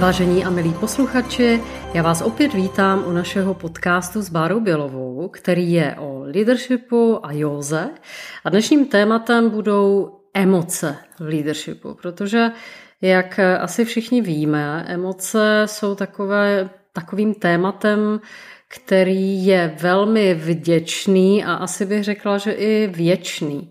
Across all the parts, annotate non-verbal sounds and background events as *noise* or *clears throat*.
Vážení a milí posluchači, já vás opět vítám u našeho podcastu s Bárou Bělovou, který je o leadershipu a józe. A dnešním tématem budou emoce v leadershipu, protože jak asi všichni víme, emoce jsou takové, takovým tématem, který je velmi vděčný a asi bych řekla, že i věčný.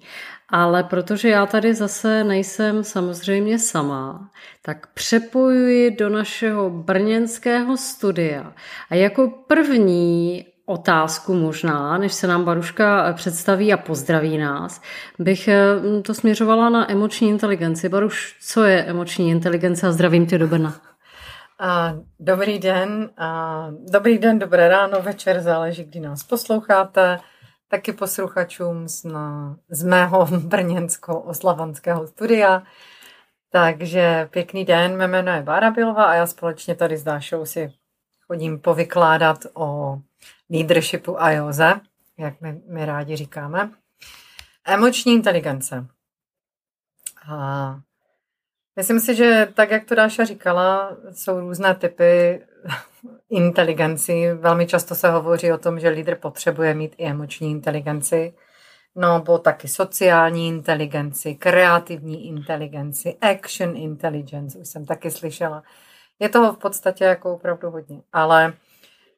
Ale protože já tady zase nejsem samozřejmě sama, tak přepojuji do našeho brněnského studia. A jako první otázku možná, než se nám Baruška představí a pozdraví nás, bych eh, to směřovala na emoční inteligenci. Baruš, co je emoční inteligence a zdravím tě do Brna. Dobrý den, dobrý den, dobré ráno, večer, záleží, kdy nás posloucháte taky posluchačům z, na, z mého *laughs* brněnsko-oslavanského studia. Takže pěkný den, mé jméno je Bára Bilová a já společně tady s Dášou si chodím povykládat o leadershipu a joze, jak my, my rádi říkáme. Emoční inteligence. A myslím si, že tak, jak to Dáša říkala, jsou různé typy inteligenci. Velmi často se hovoří o tom, že lídr potřebuje mít i emoční inteligenci, no bo taky sociální inteligenci, kreativní inteligenci, action intelligence, už jsem taky slyšela. Je toho v podstatě jako opravdu hodně, ale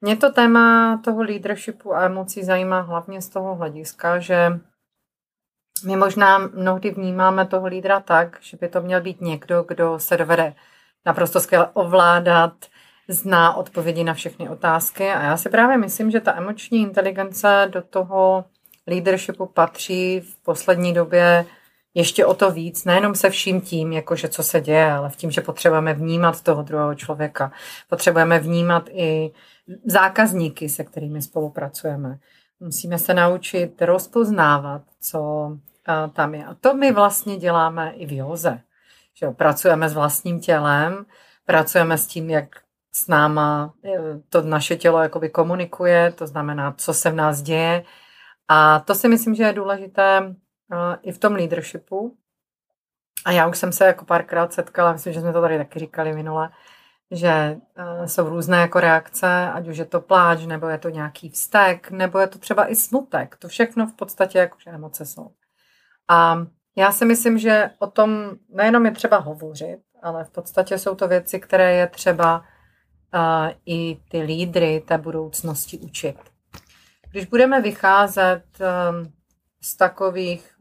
mě to téma toho leadershipu a emocí zajímá hlavně z toho hlediska, že my možná mnohdy vnímáme toho lídra tak, že by to měl být někdo, kdo se dovede naprosto skvěle ovládat, zná odpovědi na všechny otázky a já si právě myslím, že ta emoční inteligence do toho leadershipu patří v poslední době ještě o to víc, nejenom se vším tím, jakože co se děje, ale v tím, že potřebujeme vnímat toho druhého člověka. Potřebujeme vnímat i zákazníky, se kterými spolupracujeme. Musíme se naučit rozpoznávat, co tam je. A to my vlastně děláme i v józe. Že pracujeme s vlastním tělem, pracujeme s tím, jak s náma eh, to naše tělo jakoby komunikuje, to znamená, co se v nás děje. A to si myslím, že je důležité eh, i v tom leadershipu. A já už jsem se jako párkrát setkala, myslím, že jsme to tady taky říkali minule, že eh, jsou různé jako reakce, ať už je to pláč, nebo je to nějaký vztek, nebo je to třeba i smutek. To všechno v podstatě jakože emoce jsou. A já si myslím, že o tom nejenom je třeba hovořit, ale v podstatě jsou to věci, které je třeba i ty lídry té budoucnosti učit. Když budeme vycházet um, z takových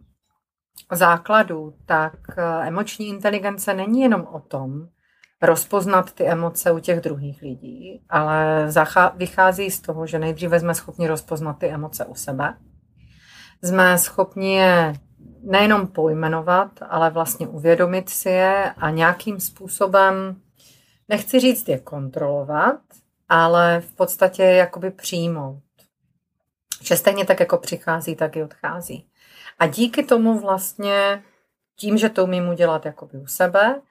základů, tak uh, emoční inteligence není jenom o tom, rozpoznat ty emoce u těch druhých lidí, ale vychází z toho, že nejdříve jsme schopni rozpoznat ty emoce u sebe. Jsme schopni je nejenom pojmenovat, ale vlastně uvědomit si je a nějakým způsobem nechci říct je kontrolovat, ale v podstatě jakoby přijmout. Že stejně tak jako přichází, tak i odchází. A díky tomu vlastně, tím, že to umím udělat jakoby u sebe,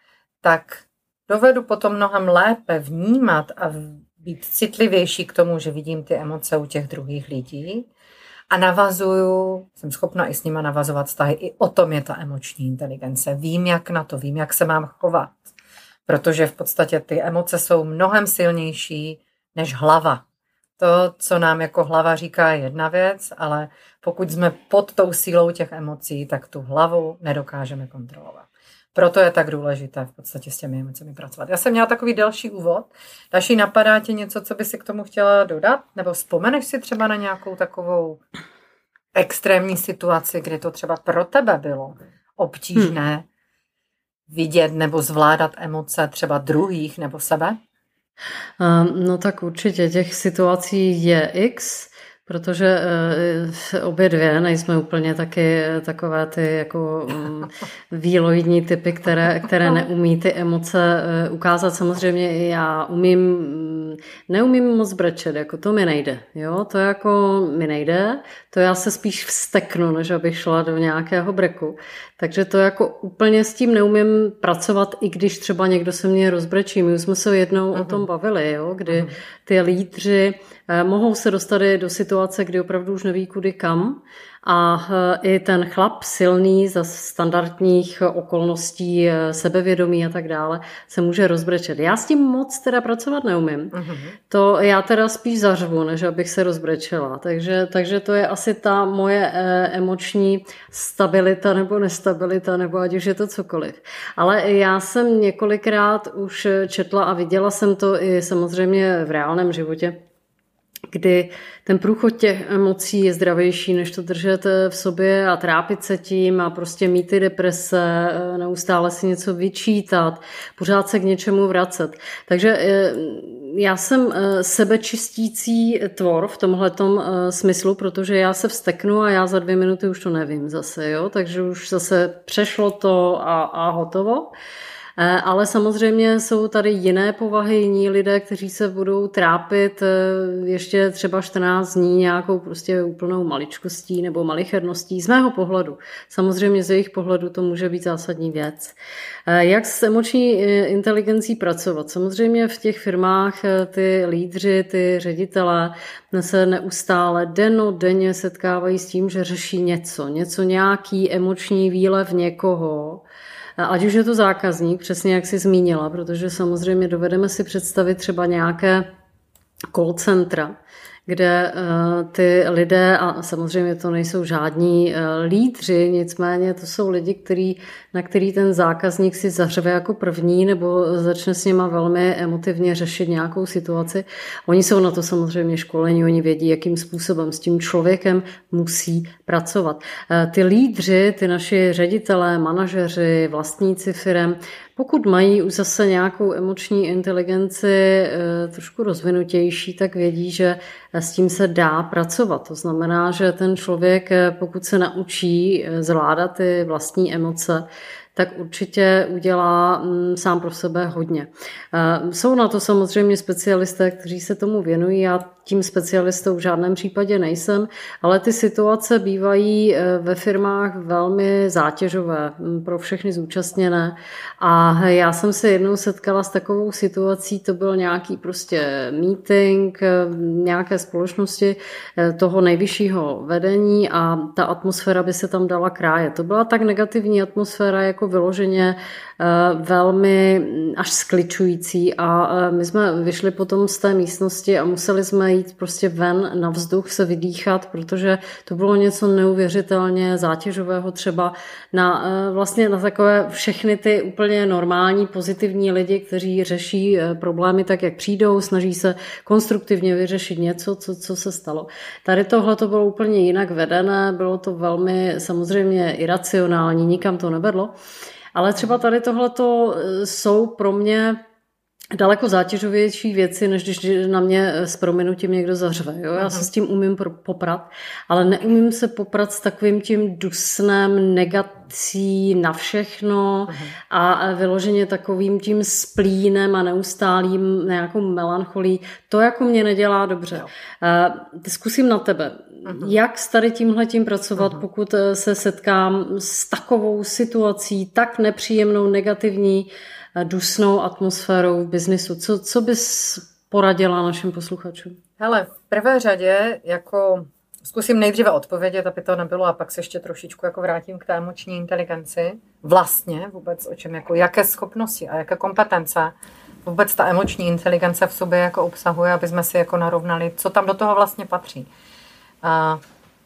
tak dovedu potom mnohem lépe vnímat a být citlivější k tomu, že vidím ty emoce u těch druhých lidí a navazuju, jsem schopna i s nima navazovat vztahy. I o tom je ta emoční inteligence. Vím, jak na to, vím, jak se mám chovat protože v podstatě ty emoce jsou mnohem silnější než hlava. To, co nám jako hlava říká, je jedna věc, ale pokud jsme pod tou sílou těch emocí, tak tu hlavu nedokážeme kontrolovat. Proto je tak důležité v podstatě s těmi emocemi pracovat. Já jsem měla takový další úvod. Další napadá tě něco, co by si k tomu chtěla dodat? Nebo vzpomeneš si třeba na nějakou takovou extrémní situaci, kdy to třeba pro tebe bylo obtížné hmm vidět nebo zvládat emoce třeba druhých nebo sebe? No tak určitě těch situací je x, protože eh, obě dvě nejsme úplně taky takové ty jako mm, *laughs* výloidní typy, které, které *laughs* neumí ty emoce eh, ukázat. Samozřejmě já umím neumím moc brečet, jako to mi nejde, jo, to jako mi nejde, to já se spíš vsteknu, než abych šla do nějakého breku, takže to jako úplně s tím neumím pracovat, i když třeba někdo se mě rozbrečí, my už jsme se jednou uh-huh. o tom mhm. bavili, jo, kdy uh-huh. ty lídři mohou se dostat do situace, kdy opravdu už neví kudy kam a eh, i ten chlap silný za standardních okolností, eh, sebevědomí a tak dále, se může rozbrečet. Já s tím moc teda pracovat neumím. Uh-huh. To já teda spíš zařvu, než abych se rozbrečela. Takže, takže to je asi ta moje eh, emoční stabilita nebo nestabilita, nebo ať už je to cokoliv. Ale já jsem několikrát už četla a viděla jsem to i samozřejmě v reálném životě, kdy ten průchod těch emocí je zdravější, než to držet v sobě a trápit se tím a prostě mít ty deprese, neustále si něco vyčítat, pořád se k něčemu vracet. Takže eh, já jsem eh, sebečistící tvor v tomhle eh, smyslu, protože já se vsteknu a já za dvě minuty už to nevím zase, jo? takže už zase přešlo to a, a hotovo. Eh, ale samozřejmě jsou tady jiné povahy, jiní lidé, kteří se budou trápit eh, ještě třeba 14 dní nějakou prostě úplnou maličkostí nebo malicherností z mého pohledu. Samozřejmě z jejich pohledu to může být zásadní věc. Eh, jak s emoční inteligencí pracovat? Samozřejmě v těch firmách ty lídři, ty ředitelé se neustále deno denně setkávají s tím, že řeší něco, něco nějaký emoční výlev někoho, Ať už je to zákazník, přesně jak jsi zmínila, protože samozřejmě dovedeme si představit třeba nějaké call centra, kde eh, ty lidé, a samozřejmě to nejsou žádní eh, lídři, nicméně to jsou lidi, který, na který ten zákazník si zařve jako první nebo začne s nima velmi emotivně řešit nějakou situaci. Oni jsou na to samozřejmě školení, oni vědí, jakým způsobem s tím člověkem musí pracovat. Eh, ty lídři, ty naši ředitelé, manažeři, vlastníci firem, pokud mají už zase nějakou emoční inteligenci eh, trošku rozvinutější, tak vědí, že s tím se dá pracovat. To znamená, že ten člověk, eh, pokud se naučí eh, zvládat ty vlastní emoce, tak určitě udělá mm, sám pro sebe hodně. Jsou na to samozřejmě specialisté, kteří se tomu věnují. Já tím specialistou v žádném případě nejsem, ale ty situace bývají eh, ve firmách velmi zátěžové hm, pro všechny zúčastněné. A já jsem se jednou setkala s takovou situací, to byl nějaký prostě meeting eh, nějaké společnosti eh, toho nejvyššího vedení a ta atmosféra by se tam dala kráje. To byla tak negativní atmosféra, jako vyloženě velmi hm, až skličující a my jsme vyšli potom z té místnosti a museli jsme jít prostě ven na vzduch se vydýchat, protože to bylo něco neuvěřitelně zátěžového třeba na eh, vlastně na takové všechny ty úplně normální pozitivní lidi, kteří řeší eh, problémy tak, jak přijdou, snaží se konstruktivně vyřešit něco, co, co se stalo. Tady tohle to bylo úplně jinak vedené, bylo to velmi samozřejmě iracionální, nikam to nevedlo. Ale třeba tady tohle eh, jsou pro mě daleko zátěžovější věci, než když na mě s prominutím někdo zařve. Jo? Já se s tím umím poprat, ale neumím se poprat s takovým tím dusnem negací na všechno a vyloženě takovým tím splínem a neustálým nějakou melancholí. To jako mě nedělá dobře. Uh, zkusím na tebe. Uh-huh. Jak s tady tímhletím pracovat, uh-huh. pokud eh, se setkám s takovou situací, tak nepříjemnou, negativní, uh, dusnou atmosférou v biznisu. Co, co bys poradila našim posluchačům? Hele, v prvé řadě jako zkusím nejdříve odpovědět, aby to nebylo, a pak se ještě trošičku jako vrátím k té emoční inteligenci. Vlastně vůbec o čem, jako jaké schopnosti a jaké kompetence vůbec ta emoční inteligence v sobě jako obsahuje, aby jsme si jako narovnali, co tam do toho vlastně patří. A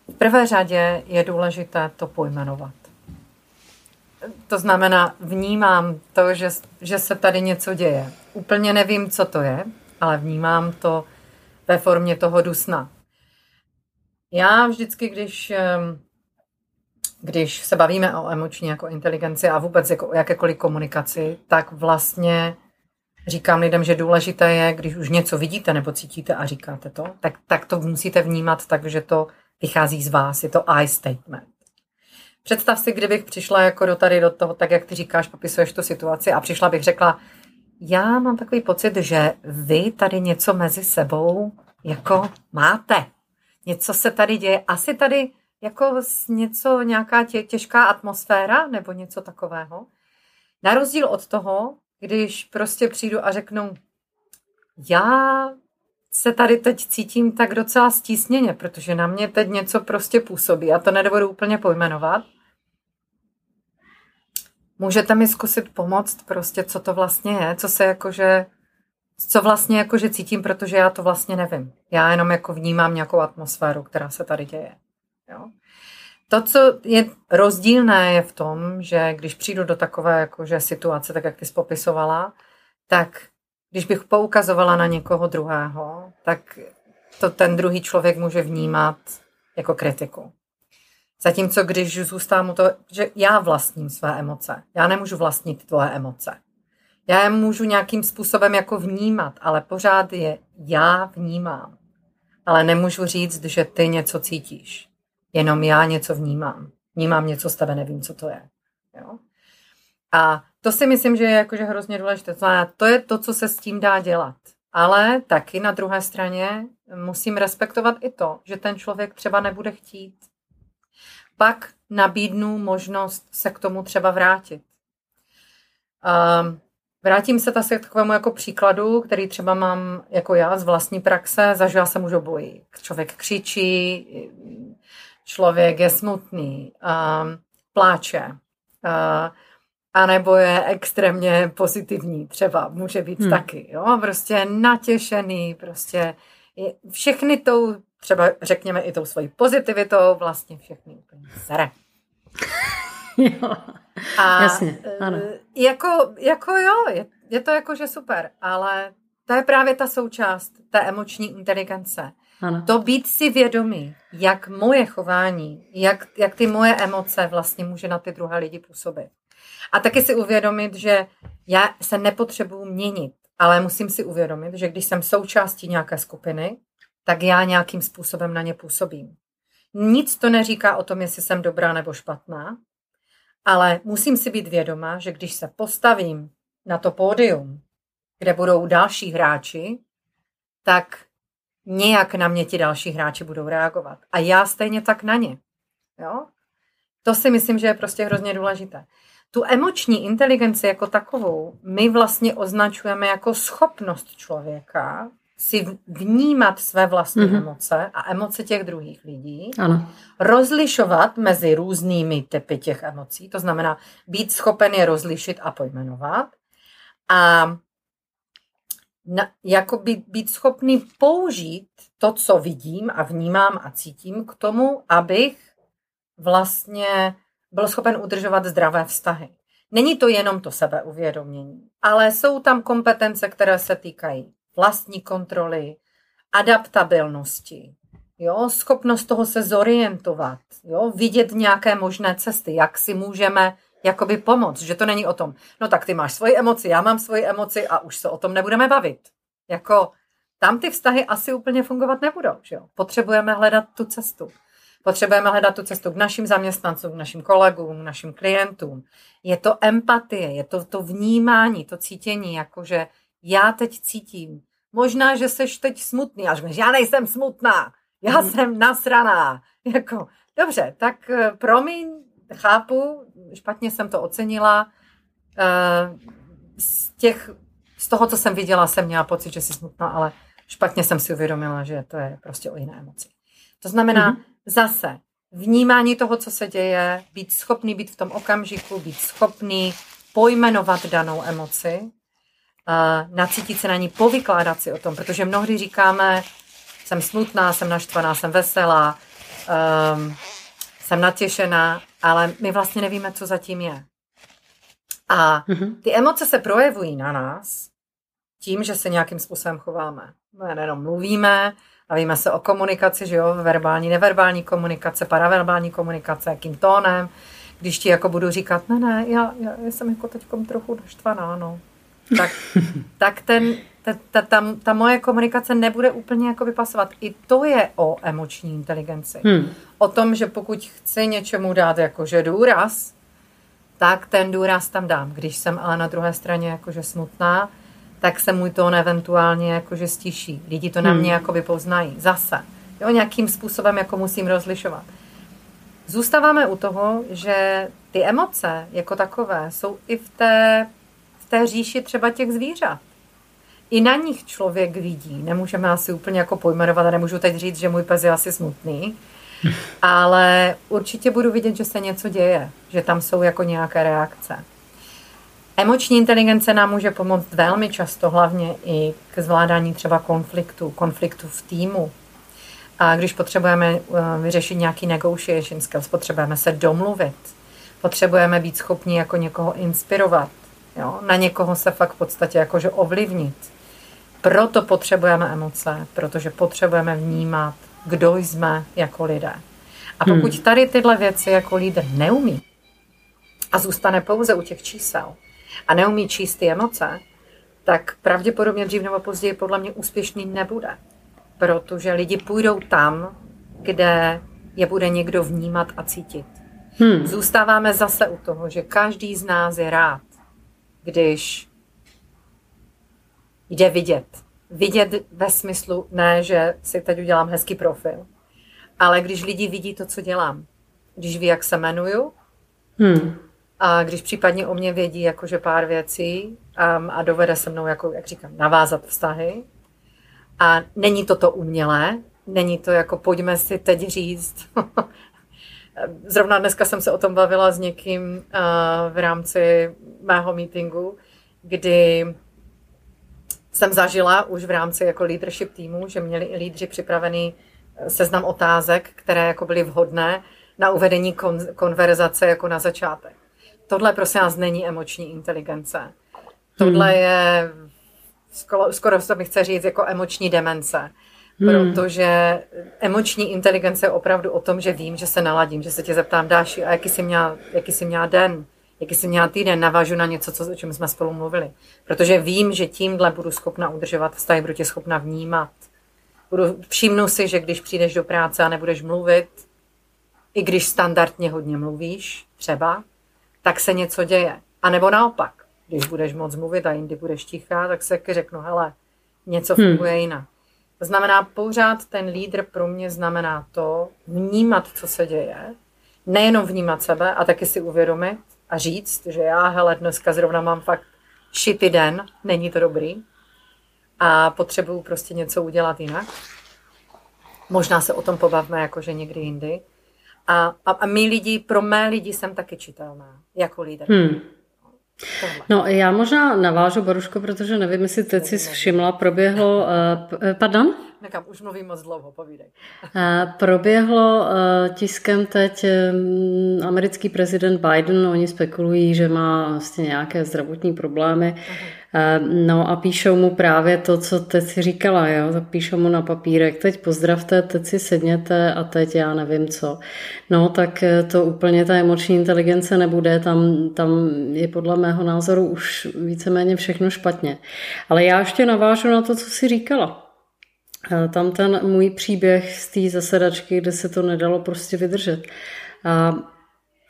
v prvé řadě je důležité to pojmenovat. To znamená, vnímám to, že, že se tady něco děje. Úplně nevím, co to je, ale vnímám to ve formě toho dusna. Já vždycky, když, když se bavíme o emoční jako inteligenci a vůbec jako o jakékoliv komunikaci, tak vlastně říkám lidem, že důležité je, když už něco vidíte nebo cítíte a říkáte to, tak, tak to musíte vnímat tak, že to vychází z vás. Je to I statement. Představ si, kdybych přišla jako do tady do toho, tak jak ty říkáš, popisuješ tu situaci a přišla bych řekla, já mám takový pocit, že vy tady něco mezi sebou jako máte. Něco se tady děje. Asi tady jako něco, nějaká tě, těžká atmosféra nebo něco takového. Na rozdíl od toho, když prostě přijdu a řeknu, já se tady teď cítím tak docela stísněně, protože na mě teď něco prostě působí a to nedovedu úplně pojmenovat. Můžete mi zkusit pomoct prostě, co to vlastně je, co se jakože, co vlastně jakože cítím, protože já to vlastně nevím. Já jenom jako vnímám nějakou atmosféru, která se tady děje. Jo? To, co je rozdílné, je v tom, že když přijdu do takové jakože situace, tak jak ty jsi popisovala, tak když bych poukazovala na někoho druhého, tak to ten druhý člověk může vnímat jako kritiku. Zatímco když zůstávám u toho, že já vlastním své emoce, já nemůžu vlastnit tvoje emoce. Já je můžu nějakým způsobem jako vnímat, ale pořád je já vnímám. Ale nemůžu říct, že ty něco cítíš. Jenom já něco vnímám. Vnímám něco z tebe, nevím, co to je. Jo? A to si myslím, že je jakože hrozně důležité. To je to, co se s tím dá dělat. Ale taky na druhé straně musím respektovat i to, že ten člověk třeba nebude chtít. Pak nabídnu možnost se k tomu třeba vrátit. Um, vrátím se zase k takovému jako příkladu, který třeba mám jako já z vlastní praxe. Zažila jsem už obojí. Člověk křičí, člověk je smutný, um, pláče. Uh, a nebo je extrémně pozitivní třeba, může být hmm. taky, jo, prostě natěšený, prostě všechny tou, třeba řekněme i tou svojí pozitivitou, vlastně všechny úplně zere. *laughs* jo, a, jasně, ano. E, jako, jako jo, je, je to jakože super, ale to je právě ta součást té emoční inteligence. Ano. To být si vědomý, jak moje chování, jak, jak ty moje emoce vlastně může na ty druhé lidi působit. A taky si uvědomit, že já se nepotřebuju měnit, ale musím si uvědomit, že když jsem součástí nějaké skupiny, tak já nějakým způsobem na ně působím. Nic to neříká o tom, jestli jsem dobrá nebo špatná, ale musím si být vědoma, že když se postavím na to pódium, kde budou další hráči, tak nějak na mě ti další hráči budou reagovat. A já stejně tak na ně. Jo? To si myslím, že je prostě hrozně důležité. Tu emoční inteligenci jako takovou my vlastně označujeme jako schopnost člověka si vnímat své vlastní mm-hmm. emoce a emoce těch druhých lidí, ano. rozlišovat mezi různými typy těch emocí, to znamená být schopen je rozlišit a pojmenovat a na, jako být, být schopný použít to, co vidím a vnímám a cítím k tomu, abych vlastně byl schopen udržovat zdravé vztahy. Není to jenom to sebeuvědomění, ale jsou tam kompetence, které se týkají vlastní kontroly, adaptabilnosti, jo, schopnost toho se zorientovat, jo, vidět nějaké možné cesty, jak si můžeme jakoby pomoct, že to není o tom, no tak ty máš svoji emoci, já mám svoji emoci a už se o tom nebudeme bavit. Jako tam ty vztahy asi úplně fungovat nebudou, že jo. Potřebujeme hledat tu cestu. Potřebujeme hledat tu cestu k našim zaměstnancům, k našim kolegům, k našim klientům. Je to empatie, je to to vnímání, to cítění, jakože já teď cítím. Možná, že seš teď smutný, až já nejsem smutná, já mm. jsem nasraná. Jako, dobře, tak eh, promiň, chápu, špatně jsem to ocenila. Eh, z, těch, z toho, co jsem viděla, jsem měla pocit, že jsi smutná, ale špatně jsem si uvědomila, že to je prostě o jiné emoci. To znamená, mm-hmm. Zase vnímání toho, co se děje, být schopný být v tom okamžiku, být schopný pojmenovat danou emoci, uh, nacítit se na ní, povykládat si o tom, protože mnohdy říkáme, jsem smutná, jsem naštvaná, jsem veselá, um, jsem natěšená, ale my vlastně nevíme, co zatím je. A mhm. ty emoce se projevují na nás tím, že se nějakým způsobem chováme. My nejenom mluvíme, Bavíme se o komunikaci, že jo, verbální, neverbální komunikace, paraverbální komunikace, jakým tónem. Když ti jako budu říkat, ne, ne, já, já, já jsem jako teď trochu naštvaná, no. Tak, *laughs* tak ten, ta, ta, ta, ta moje komunikace nebude úplně jako vypasovat. I to je o emoční inteligenci. Hmm. O tom, že pokud chci něčemu dát jakože důraz, tak ten důraz tam dám. Když jsem ale na druhé straně jakože smutná, tak se můj tón eventuálně jakože stiší. Lidi to na hmm. mě jako poznají. Zase. Jo, nějakým způsobem jako musím rozlišovat. Zůstáváme u toho, že ty emoce jako takové jsou i v té, v té říši třeba těch zvířat. i na nich člověk vidí. Nemůžeme asi úplně jako pojmenovat a nemůžu teď říct, že můj pes je asi smutný, *laughs* ale určitě budu vidět, že se něco děje, že tam jsou jako nějaké reakce. Emoční inteligence nám může pomoct velmi často, hlavně i k zvládání třeba konfliktu, konfliktu v týmu. A když potřebujeme eh, vyřešit nějaký negotiation skills, potřebujeme se domluvit, potřebujeme být schopni jako někoho inspirovat, jo? na někoho se fakt v podstatě jakože ovlivnit. Proto potřebujeme emoce, protože potřebujeme vnímat, kdo jsme jako lidé. A pokud hmm. tady tyhle věci jako lídr neumí a zůstane pouze u těch čísel a neumí číst ty emoce, tak pravděpodobně dřív nebo později podle mě úspěšný nebude. Protože lidi půjdou tam, kde je bude někdo vnímat a cítit. Hmm. Zůstáváme zase u toho, že každý z nás je rád, když jde vidět. Vidět ve smyslu ne, že si teď udělám hezký profil, ale když lidi vidí to, co dělám. Když ví, jak se jmenuju, hmm. A když případně o mě vědí jakože pár věcí um, a dovede se mnou, jako, jak říkám, navázat vztahy. A není to to umělé, není to jako pojďme si teď říct. *laughs* Zrovna dneska jsem se o tom bavila s někým uh, v rámci mého meetingu, kdy jsem zažila už v rámci jako leadership týmu, že měli i lídři připravený eh, seznam otázek, které jako byly vhodné na uvedení kon- konverzace jako na začátek. Tohle prosím nás není emoční inteligence. Tohle hmm. je, skoro, skoro se mi chce říct, jako emoční demence. Hmm. Protože emoční inteligence je opravdu o tom, že vím, že se naladím, že se tě zeptám, Dáši, a jaký jsi měla, jaký jsi měla den? jaký jsem měla týden, navážu na něco, co, o čem jsme spolu mluvili. Protože vím, že tímhle budu schopna udržovat vztahy, budu tě schopna vnímat. Budu, všimnu si, že když přijdeš do práce a nebudeš mluvit, i když standardně hodně mluvíš, třeba, tak se něco děje. A nebo naopak, když budeš moc mluvit a jindy budeš tichá, tak se řeknu, hele, něco hmm. funguje hmm. jinak. To znamená, pořád ten lídr pro mě znamená to, vnímat, co se děje, nejenom vnímat sebe a taky si uvědomit, a říct, že já, hele, dneska zrovna mám fakt šity den, není to dobrý a potřebuju prostě něco udělat jinak. Možná se o tom pobavme jakože někdy jindy. A, a, a my lidi, pro mé lidi jsem taky čitelná, jako lídr. Hmm. No, já možná navážu, Boruško, protože nevím, jestli teď si všimla, proběhlo, *laughs* uh, pardon? Nekam, už mluvím moc dlouho, povídej. Uh, proběhlo uh, tiskem teď um, americký prezident Biden, oni spekulují, že má vlastně nějaké zdravotní problémy. Uh-huh no a píšou mu právě to, co teď si říkala, jo? píšou mu na papírek, teď pozdravte, teď si sedněte a teď já nevím co. No tak eh, to úplně ta emoční inteligence nebude, tam, tam je podle mého názoru už víceméně všechno špatně. Ale já ještě navážu na to, co si říkala. Eh, tam ten můj příběh z té zasedačky, kde se to nedalo prostě vydržet. A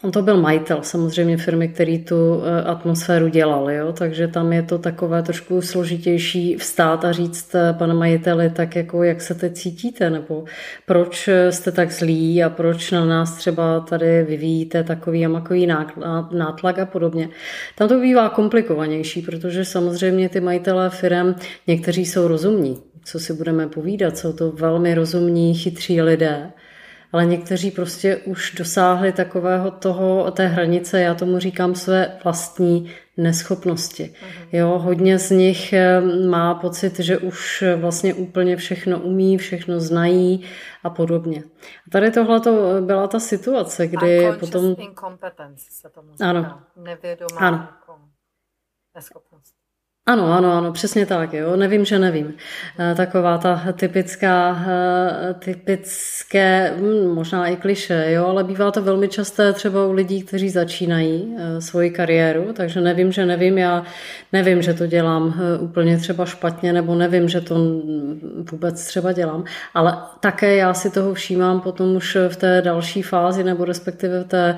On to byl majitel samozřejmě firmy, který tu eh, atmosféru dělal, jo? takže tam je to takové trošku složitější vstát a říct, eh, pane majiteli, tak jako jak se teď cítíte, nebo proč jste tak zlí a proč na nás třeba tady vyvíjíte takový a makový nátlak a podobně. Tam to bývá komplikovanější, protože samozřejmě ty majitelé firm, někteří jsou rozumní, co si budeme povídat, jsou to velmi rozumní, chytří lidé, ale někteří prostě už dosáhli takového toho, té hranice, já tomu říkám své vlastní neschopnosti. Mhm. Jo, hodně z nich eh, má pocit, že už vlastně úplně všechno umí, všechno znají a podobně. A tady tohle to byla ta situace, kdy potom... se tomu říká. Ano. Nevědomá ano. neschopnost. Ano, ano, ano, přesně tak, jo. Nevím, že nevím. Eh, taková ta typická, eh, typické, hm, možná i kliše, jo, ale bývá to velmi časté třeba u lidí, kteří začínají eh, svoji kariéru, takže nevím, že nevím, já nevím, že to dělám úplně třeba špatně, nebo nevím, že to vůbec třeba dělám, ale také já si toho všímám potom už v té další fázi, nebo respektive v té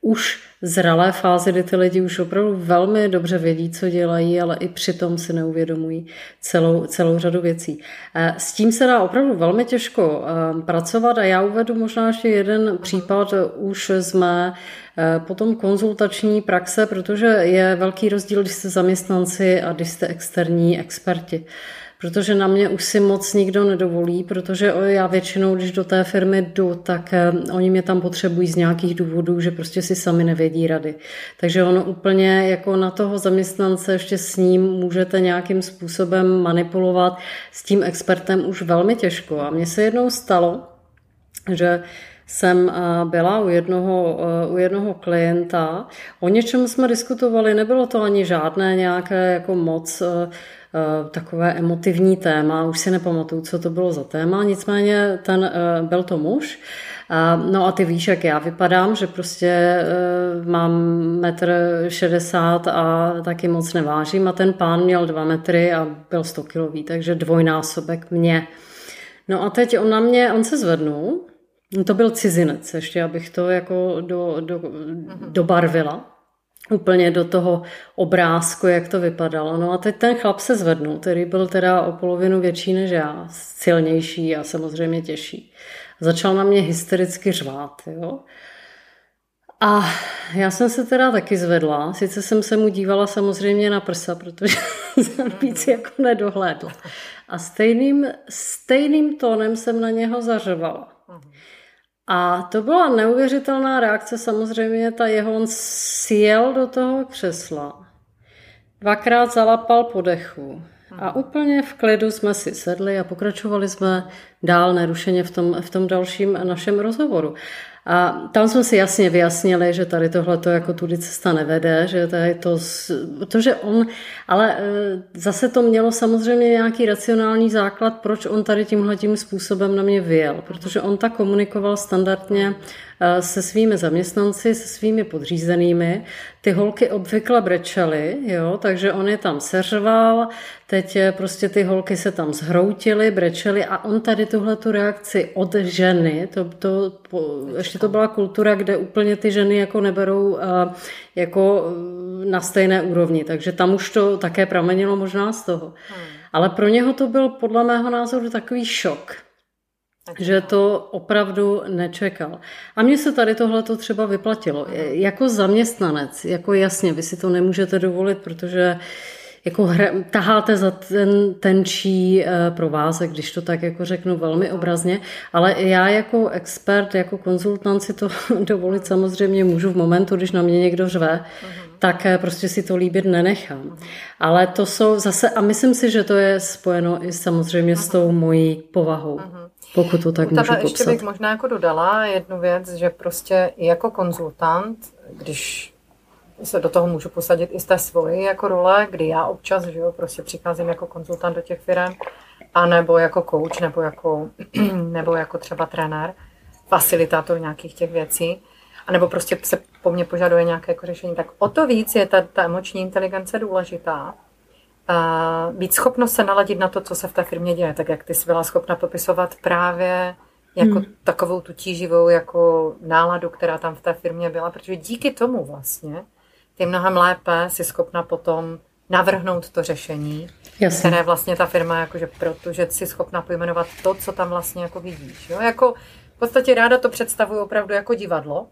už zralé fázi, kdy ty lidi už opravdu velmi dobře vědí, co dělají, ale i přitom si neuvědomují celou, celou řadu věcí. Eh, s tím se dá opravdu velmi těžko eh, pracovat a já uvedu možná ještě jeden případ už z mé Potom konzultační praxe, protože je velký rozdíl, když jste zaměstnanci a když jste externí experti protože na mě už si moc nikdo nedovolí, protože já většinou, když do té firmy jdu, tak eh, oni mě tam potřebují z nějakých důvodů, že prostě si sami nevědí rady. Takže ono úplně jako na toho zaměstnance ještě s ním můžete nějakým způsobem manipulovat s tím expertem už velmi těžko. A mně se jednou stalo, že jsem eh, byla u jednoho, eh, u jednoho klienta. O něčem jsme diskutovali, nebylo to ani žádné nějaké jako moc takové emotivní téma, už si nepamatuju, co to bylo za téma, nicméně ten eh, byl to muž. No a ty víš, jak já vypadám, že prostě eh, mám metr 60 a taky moc nevážím a ten pán měl 2 metry a byl 100 kilový, takže dvojnásobek mě. No a teď on na mě, on se zvednul, to byl cizinec, ještě abych to jako do, do, mhm. dobarvila úplně do toho obrázku, jak to vypadalo. No a teď ten chlap se zvednul, který byl teda o polovinu větší než já, silnější a samozřejmě těžší. Začal na mě hystericky řvát, jo. A já jsem se teda taky zvedla, sice jsem se mu dívala samozřejmě na prsa, protože *laughs* jsem víc jako nedohlédla. A stejným, stejným tónem jsem na něho zařvala. A to byla neuvěřitelná reakce, samozřejmě ta jeho, on sjel do toho křesla, dvakrát zalapal po dechu. A úplně v klidu jsme si sedli a pokračovali jsme dál nerušeně v tom, v tom dalším našem rozhovoru. A tam jsme si jasně vyjasnili, že tady tohle to jako tudy cesta nevede, že tady to, protože on, ale e, zase to mělo samozřejmě nějaký racionální základ, proč on tady tímhle tím způsobem na mě vyjel, protože on tak komunikoval standardně se svými zaměstnanci, se svými podřízenými. Ty holky obvykle brečely, jo, takže on je tam seřval, teď prostě ty holky se tam zhroutily, brečely a on tady tuhle tu reakci od ženy, to, to, po, ještě to byla kultura, kde úplně ty ženy jako neberou eh, jako eh, na stejné úrovni, takže tam už to také pramenilo možná z toho. Hmm. Ale pro něho to byl podle mého názoru takový šok, že to opravdu nečekal. A mně se tady tohle to třeba vyplatilo. Jako zaměstnanec, jako jasně, vy si to nemůžete dovolit, protože jako hra, taháte za ten tenčí uh, provázek, když to tak jako řeknu velmi obrazně, ale já jako expert, jako konzultant si to *laughs* dovolit samozřejmě můžu v momentu, když na mě někdo řve, uh-huh. tak eh, prostě si to líbit nenechám. Ale to jsou zase, a myslím si, že to je spojeno i samozřejmě s tou mojí povahou. Uh-huh. Pokud to tak můžu popsat. Ještě bych možná jako dodala jednu věc, že prostě i jako konzultant, když se do toho můžu posadit i z té svoje jako role, kdy já občas, že jo, prostě přicházím jako konzultant do těch firm, a nebo jako coach, nebo jako, *clears throat* nebo jako třeba trenér, facilitátor nějakých těch věcí, a nebo prostě se po mně požaduje nějaké jako řešení, tak o to víc je ta, ta emoční inteligence důležitá, být schopnost se naladit na to, co se v té firmě děje, tak jak ty jsi byla schopna popisovat právě jako hmm. takovou tu tíživou jako náladu, která tam v té firmě byla, protože díky tomu vlastně ty mnohem lépe si schopna potom navrhnout to řešení, Jasně. které vlastně ta firma, jakože protože si schopna pojmenovat to, co tam vlastně jako vidíš. Jo? Jako v podstatě ráda to představuju opravdu jako divadlo,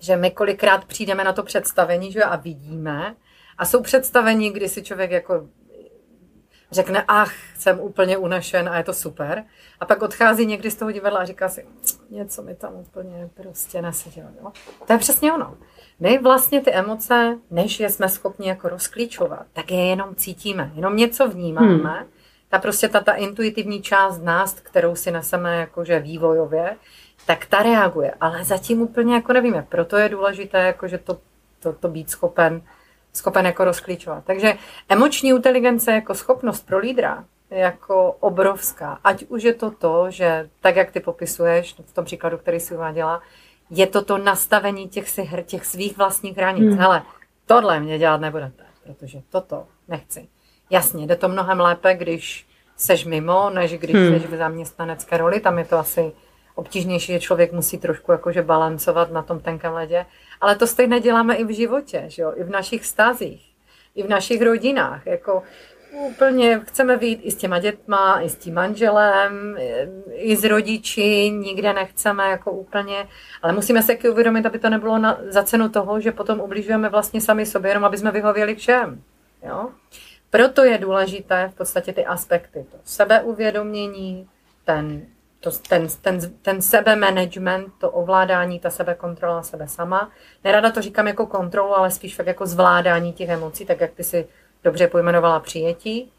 že my kolikrát přijdeme na to představení že a vidíme, a jsou představení, kdy si člověk jako řekne, ach, jsem úplně unešen a je to super. A pak odchází někdy z toho divadla a říká si, něco mi tam úplně prostě nesedělo. Jo? To je přesně ono. My vlastně ty emoce, než je jsme schopni jako rozklíčovat, tak je jenom cítíme, jenom něco vnímáme. Hmm. Ta prostě ta, ta intuitivní část nás, kterou si neseme jakože vývojově, tak ta reaguje. Ale zatím úplně jako nevíme. Proto je důležité jakože to, to, to být schopen schopen jako rozklíčovat. Takže emoční inteligence jako schopnost pro lídra je jako obrovská. Ať už je to to, že tak, jak ty popisuješ v tom příkladu, který si uváděla, je to to nastavení těch, si, těch svých vlastních hranic. Hmm. Hele, tohle mě dělat nebudete, protože toto nechci. Jasně, jde to mnohem lépe, když seš mimo, než když hmm. seš v zaměstnanecké roli. Tam je to asi obtížnější, že člověk musí trošku jakože balancovat na tom tenkém ledě. Ale to stejně děláme i v životě, že jo? i v našich stazích, i v našich rodinách. Jako Úplně chceme vyjít i s těma dětma, i s tím manželem, i s rodiči, nikde nechceme jako úplně, ale musíme se taky uvědomit, aby to nebylo na, za cenu toho, že potom ubližujeme vlastně sami sobě, jenom aby jsme vyhověli všem. Jo? Proto je důležité v podstatě ty aspekty, to sebeuvědomění, ten, to, ten, ten, ten sebemanagement, to ovládání, ta sebekontrola sebe sama. Nerada to říkám jako kontrolu, ale spíš fakt jako zvládání těch emocí, tak jak ty si dobře pojmenovala přijetí.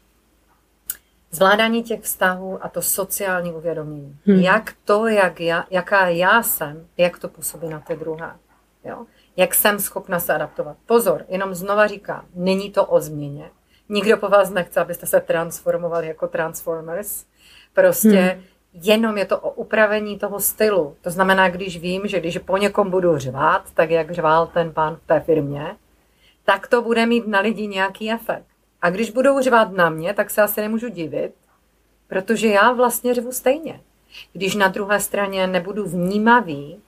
Zvládání těch vztahů a to sociální uvědomění. Hmm. Jak to, jak já, jaká já jsem, jak to působí na ty druhé. Jo? Jak jsem schopna se adaptovat. Pozor, jenom znova říkám, není to o změně. Nikdo po vás nechce, abyste se transformovali jako Transformers. Prostě hmm. Jenom je to o upravení toho stylu. To znamená, když vím, že když po někom budu řvát, tak jak řval ten pán v té firmě, tak to bude mít na lidi nějaký efekt. A když budou řvát na mě, tak se asi nemůžu divit, protože já vlastně řvu stejně. Když na druhé straně nebudu vnímavý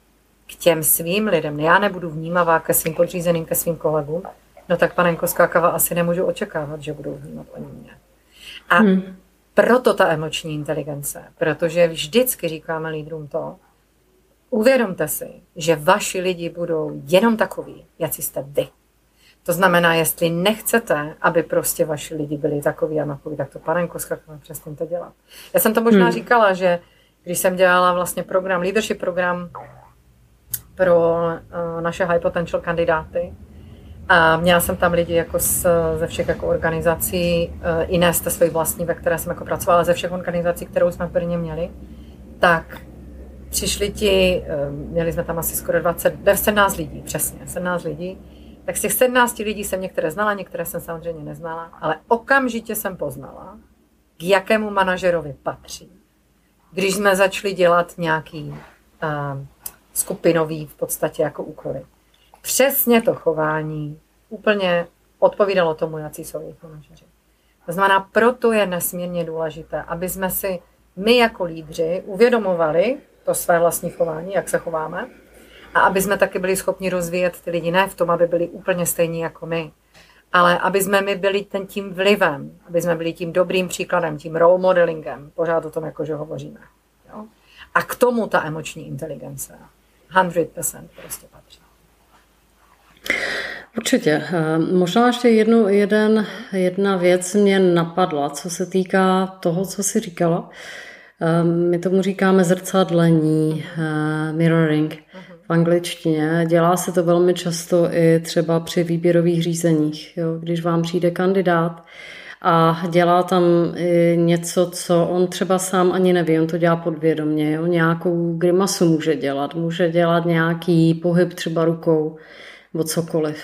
k těm svým lidem, já nebudu vnímavá ke svým podřízeným, ke svým kolegům, no tak panenko Skákava asi nemůžu očekávat, že budou vnímat oni mě. A hmm. Proto ta emoční inteligence, protože vždycky říkáme lídrům to, uvědomte si, že vaši lidi budou jenom takový, jak jste vy. To znamená, jestli nechcete, aby prostě vaši lidi byli takový a makoví, tak to panenko Skákava přestaňte dělat. Já jsem to možná hmm. říkala, že když jsem dělala vlastně program, leadership program pro uh, naše high potential kandidáty, a měla jsem tam lidi jako z, ze všech jako organizací, eh, i ne z té své vlastní, ve které jsem jako pracovala, ze všech organizací, kterou jsme v Brně měli, tak přišli ti, eh, měli jsme tam asi skoro 20, 17 lidí, přesně, 17 lidí, tak z těch 17 lidí jsem některé znala, některé jsem samozřejmě neznala, ale okamžitě jsem poznala, k jakému manažerovi patří. Když jsme začali dělat nějaký uh, skupinový v podstatě jako úkoly přesně to chování úplně odpovídalo tomu, jaký jsou jejich manažeři. To znamená, proto je nesmírně důležité, aby jsme si my jako lídři uvědomovali to své vlastní chování, jak se chováme, a aby jsme taky byli schopni rozvíjet ty lidi ne v tom, aby byli úplně stejní jako my, ale aby jsme my byli ten tím vlivem, aby jsme byli tím dobrým příkladem, tím role modelingem, pořád o tom jakože hovoříme. Jo? A k tomu ta emoční inteligence 100% prostě patří. Určitě. Eh, možná ještě jednu, jeden, jedna věc mě napadla, co se týká toho, co jsi říkala. Eh, my tomu říkáme zrcadlení, eh, mirroring v angličtině. Dělá se to velmi často i třeba při výběrových řízeních. Jo? Když vám přijde kandidát a dělá tam něco, co on třeba sám ani neví, on to dělá podvědomě. Jo? Nějakou grimasu může dělat, může dělat nějaký pohyb třeba rukou o cokoliv.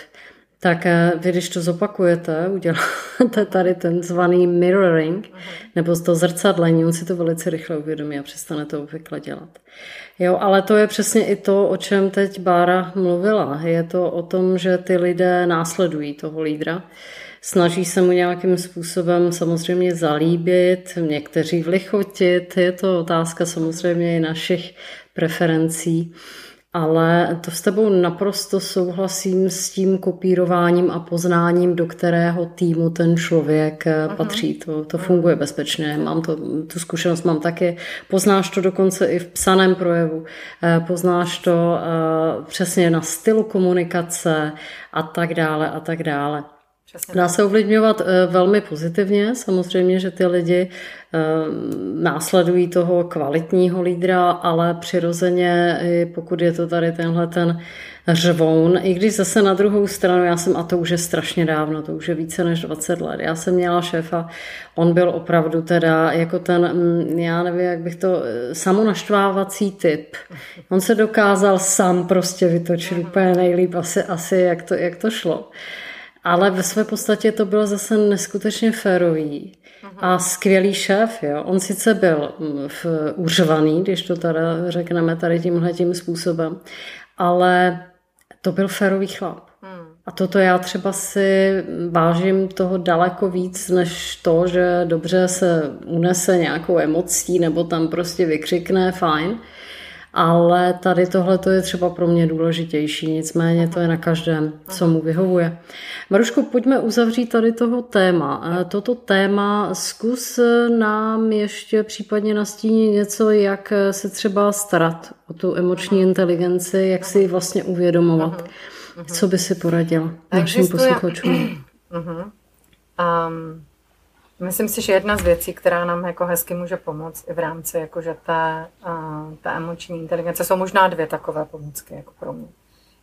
Tak eh, vy, když to zopakujete, uděláte tady ten zvaný mirroring, nebo to zrcadlení, on si to velice rychle uvědomí a přestane to obvykle dělat. Jo, ale to je přesně i to, o čem teď Bára mluvila. Je to o tom, že ty lidé následují toho lídra, snaží se mu nějakým způsobem samozřejmě zalíbit, někteří vlichotit, je to otázka samozřejmě i našich preferencí ale to s tebou naprosto souhlasím s tím kopírováním a poznáním, do kterého týmu ten člověk uh-huh. patří. To, to funguje bezpečně. Mám to, tu zkušenost mám taky. Poznáš to dokonce i v psaném projevu. Eh, poznáš to uh, přesně na stylu komunikace a tak dále a tak dále. Přesně Dá se ovlivňovat eh, velmi pozitivně, samozřejmě, že ty lidi eh, následují toho kvalitního lídra, ale přirozeně, pokud je to tady tenhle ten řvoun, i když zase na druhou stranu, já jsem, a to už je strašně dávno, to už je více než 20 let, já jsem měla šéfa, on byl opravdu teda jako ten, mm, já nevím, jak bych to, eh, samonaštvávací typ. On se dokázal sám prostě vytočit úplně nejlíp asi, asi jak, to, jak to šlo. Ale ve své podstatě to bylo zase neskutečně férový a skvělý šéf. Jo. On sice byl mm, v, uřvaný, když to tady řekneme tady tímhle tím způsobem, ale to byl férový chlap. Hmm. A toto já třeba si vážím toho daleko víc, než to, že dobře se unese nějakou emocí nebo tam prostě vykřikne, fajn ale tady tohle je třeba pro mě důležitější, nicméně to je na každém, co mu vyhovuje. Maruško, pojďme uzavřít tady toho téma. Toto téma zkus nám ještě případně nastínit něco, jak se třeba starat o tu emoční inteligenci, jak si ji vlastně uvědomovat. Co by si poradil našim posluchačům? Um, Myslím si, že jedna z věcí, která nám jako hezky může pomoct i v rámci jakože té, uh, té emoční inteligence, jsou možná dvě takové pomůcky jako pro mě.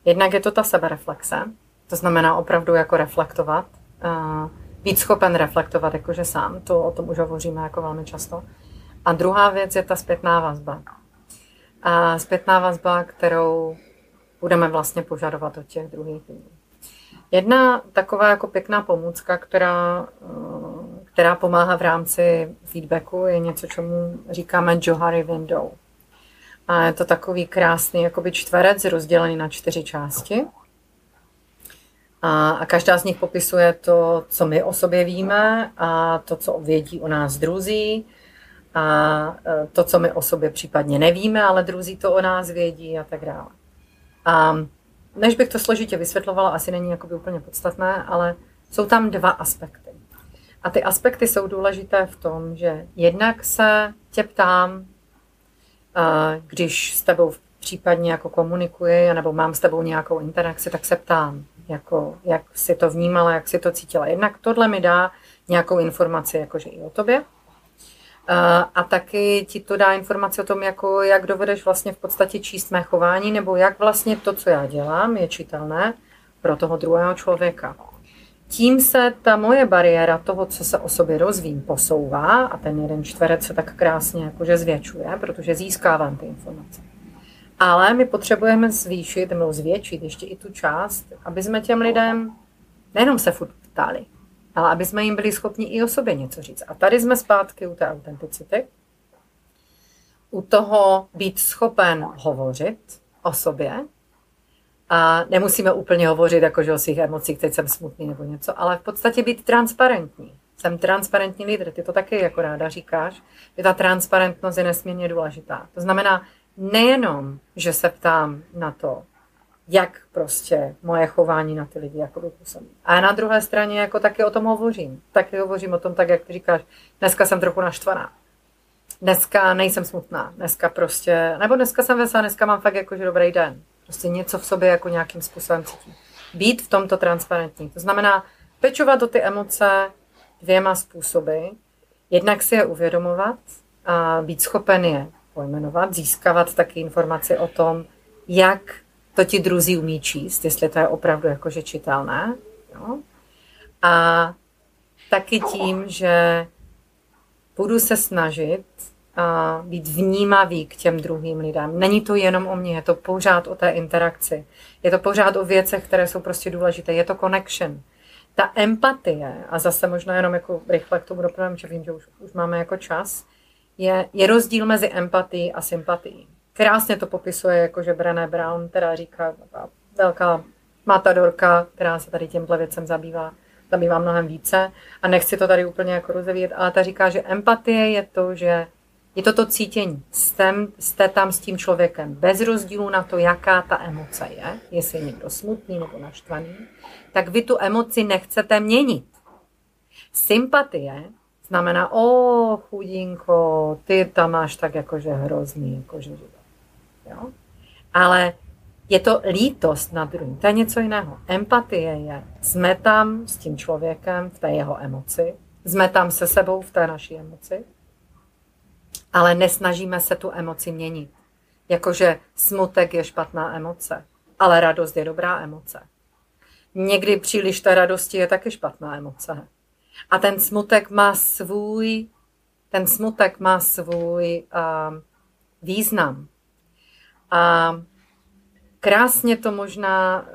Jednak je to ta sebereflexe, to znamená opravdu jako reflektovat, uh, být schopen reflektovat jakože sám, to o tom už hovoříme jako velmi často. A druhá věc je ta zpětná vazba. A zpětná vazba, kterou budeme vlastně požadovat od těch druhých lidí. Jedna taková jako pěkná pomůcka, která která pomáhá v rámci feedbacku, je něco, čemu říkáme Johari Window. A je to takový krásný jakoby čtverec rozdělený na čtyři části. A, a každá z nich popisuje to, co my o sobě víme a to, co vědí o nás druzí a e, to, co my o sobě případně nevíme, ale druzí to o nás vědí a tak dále. A než bych to složitě vysvětlovala, asi není jakoby úplně podstatné, ale jsou tam dva aspekty. A ty aspekty jsou důležité v tom, že jednak se tě ptám, když s tebou případně jako komunikuji, nebo mám s tebou nějakou interakci, tak se ptám, jako, jak si to vnímala, jak si to cítila. Jednak tohle mi dá nějakou informaci, jakože i o tobě. A taky ti to dá informaci o tom, jako, jak dovedeš vlastně v podstatě číst mé chování, nebo jak vlastně to, co já dělám, je čitelné pro toho druhého člověka tím se ta moje bariéra toho, co se o sobě rozvím, posouvá a ten jeden čtverec se tak krásně jakože zvětšuje, protože získávám ty informace. Ale my potřebujeme zvýšit, nebo zvětšit ještě i tu část, aby jsme těm lidem nejenom se furt ptali, ale aby jsme jim byli schopni i o sobě něco říct. A tady jsme zpátky u té autenticity, u toho být schopen hovořit o sobě, a nemusíme úplně hovořit jakože o svých emocích, teď jsem smutný nebo něco, ale v podstatě být transparentní. Jsem transparentní lídr, ty to taky jako ráda říkáš, že ta transparentnost je nesmírně důležitá. To znamená nejenom, že se ptám na to, jak prostě moje chování na ty lidi jako působí. A na druhé straně jako taky o tom hovořím. Taky hovořím o tom tak, jak ty říkáš, dneska jsem trochu naštvaná. Dneska nejsem smutná, dneska prostě, nebo dneska jsem veselá, dneska mám fakt jakože dobrý den. Prostě něco v sobě jako nějakým způsobem cítí. Být v tomto transparentní. To znamená pečovat do ty emoce dvěma způsoby. Jednak si je uvědomovat a být schopen je pojmenovat, získávat taky informaci o tom, jak to ti druzí umí číst, jestli to je opravdu jakože čitelné. Jo? A taky tím, že budu se snažit a být vnímavý k těm druhým lidem. Není to jenom o mně, je to pořád o té interakci. Je to pořád o věcech, které jsou prostě důležité. Je to connection. Ta empatie, a zase možná jenom jako rychle k tomu doplním, že vím, že už, už máme jako čas, je, je rozdíl mezi empatií a sympatií. Krásně to popisuje jako že Brené Brown, která říká, velká matadorka, která se tady těmhle věcem zabývá, zabývá mnohem více a nechci to tady úplně jako rozevíjet, ale ta říká, že empatie je to, že je to to cítění. Jste, jste tam s tím člověkem bez rozdílu na to, jaká ta emoce je, jestli je někdo smutný nebo naštvaný, tak vy tu emoci nechcete měnit. Sympatie znamená, o chudinko, ty tam máš tak jakože hrozný, jakože jo? Ale je to lítost na druhým, to je něco jiného. Empatie je, jsme tam s tím člověkem v té jeho emoci, jsme tam se sebou v té naší emoci ale nesnažíme se tu emoci měnit. Jakože smutek je špatná emoce, ale radost je dobrá emoce. Někdy příliš té radosti je taky špatná emoce. A ten smutek má svůj, ten smutek má svůj uh, význam. A krásně to možná uh,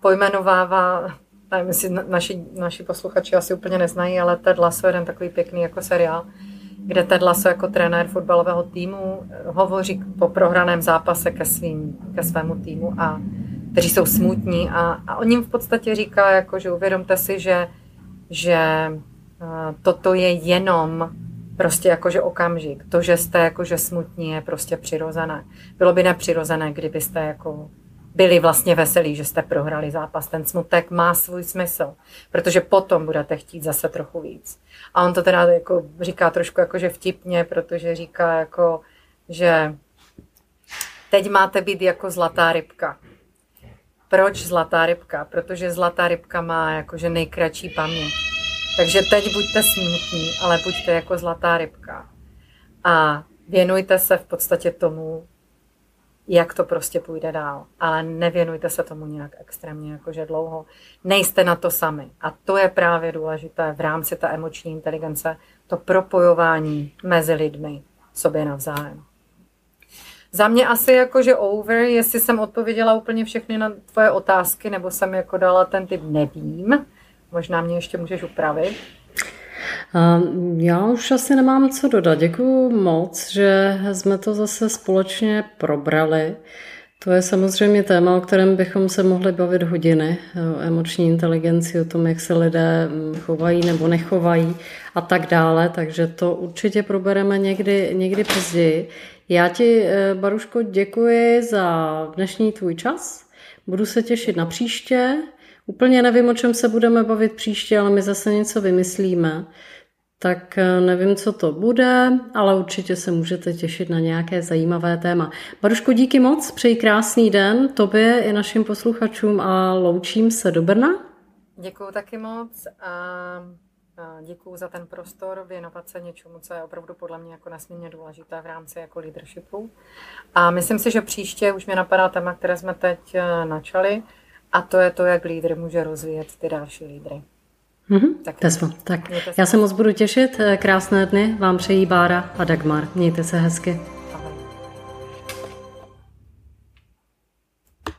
pojmenovává, nevím, jestli naši, naši posluchači asi úplně neznají, ale Ted Lasso je jeden takový pěkný jako seriál, kde Ted Lasso jako trenér fotbalového týmu hovoří po prohraném zápase ke, svým, ke svému týmu a kteří jsou smutní a, a on jim v podstatě říká, jako, že uvědomte si, že, že toto je jenom prostě jakože okamžik. To, že jste jakože smutní, je prostě přirozené. Bylo by nepřirozené, kdybyste jako byli vlastně veselí, že jste prohrali zápas. Ten smutek má svůj smysl, protože potom budete chtít zase trochu víc. A on to teda jako říká trošku jakože vtipně, protože říká jako, že teď máte být jako zlatá rybka. Proč zlatá rybka? Protože zlatá rybka má jakože nejkratší paměť. Takže teď buďte smutní, ale buďte jako zlatá rybka. A věnujte se v podstatě tomu, jak to prostě půjde dál. Ale nevěnujte se tomu nějak extrémně jakože dlouho. Nejste na to sami. A to je právě důležité v rámci té emoční inteligence, to propojování mezi lidmi sobě navzájem. Za mě asi jakože over, jestli jsem odpověděla úplně všechny na tvoje otázky, nebo jsem jako dala ten typ nevím. Možná mě ještě můžeš upravit. Já už asi nemám co dodat. Děkuji moc, že jsme to zase společně probrali. To je samozřejmě téma, o kterém bychom se mohli bavit hodiny. O emoční inteligenci, o tom, jak se lidé chovají nebo nechovají a tak dále. Takže to určitě probereme někdy, někdy později. Já ti, eh, Baruško, děkuji za dnešní tvůj čas. Budu se těšit na příště. Úplně nevím, o čem se budeme bavit příště, ale my zase něco vymyslíme. Tak eh, nevím, co to bude, ale určitě se můžete těšit na nějaké zajímavé téma. Baruško, díky moc, přeji krásný den tobě i našim posluchačům a loučím se do Brna. Děkuji taky moc a děkuji za ten prostor věnovat se něčemu, co je opravdu podle mě jako nesmírně důležité v rámci jako leadershipu. A myslím si, že příště už mě napadá téma, které jsme teď eh, načali, a to je to, jak lídr může rozvíjet ty další lídry. Mm-hmm. Tak, tak já se moc budu těšit. Krásné dny vám přejí Bára a Dagmar. Mějte se hezky.